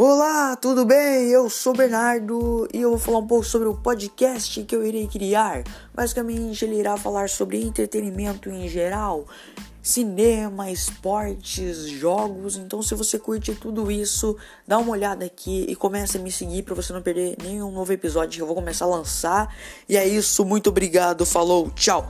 Olá, tudo bem? Eu sou Bernardo e eu vou falar um pouco sobre o podcast que eu irei criar. Basicamente, ele irá falar sobre entretenimento em geral, cinema, esportes, jogos. Então, se você curte tudo isso, dá uma olhada aqui e comece a me seguir para você não perder nenhum novo episódio que eu vou começar a lançar. E é isso, muito obrigado, falou, tchau.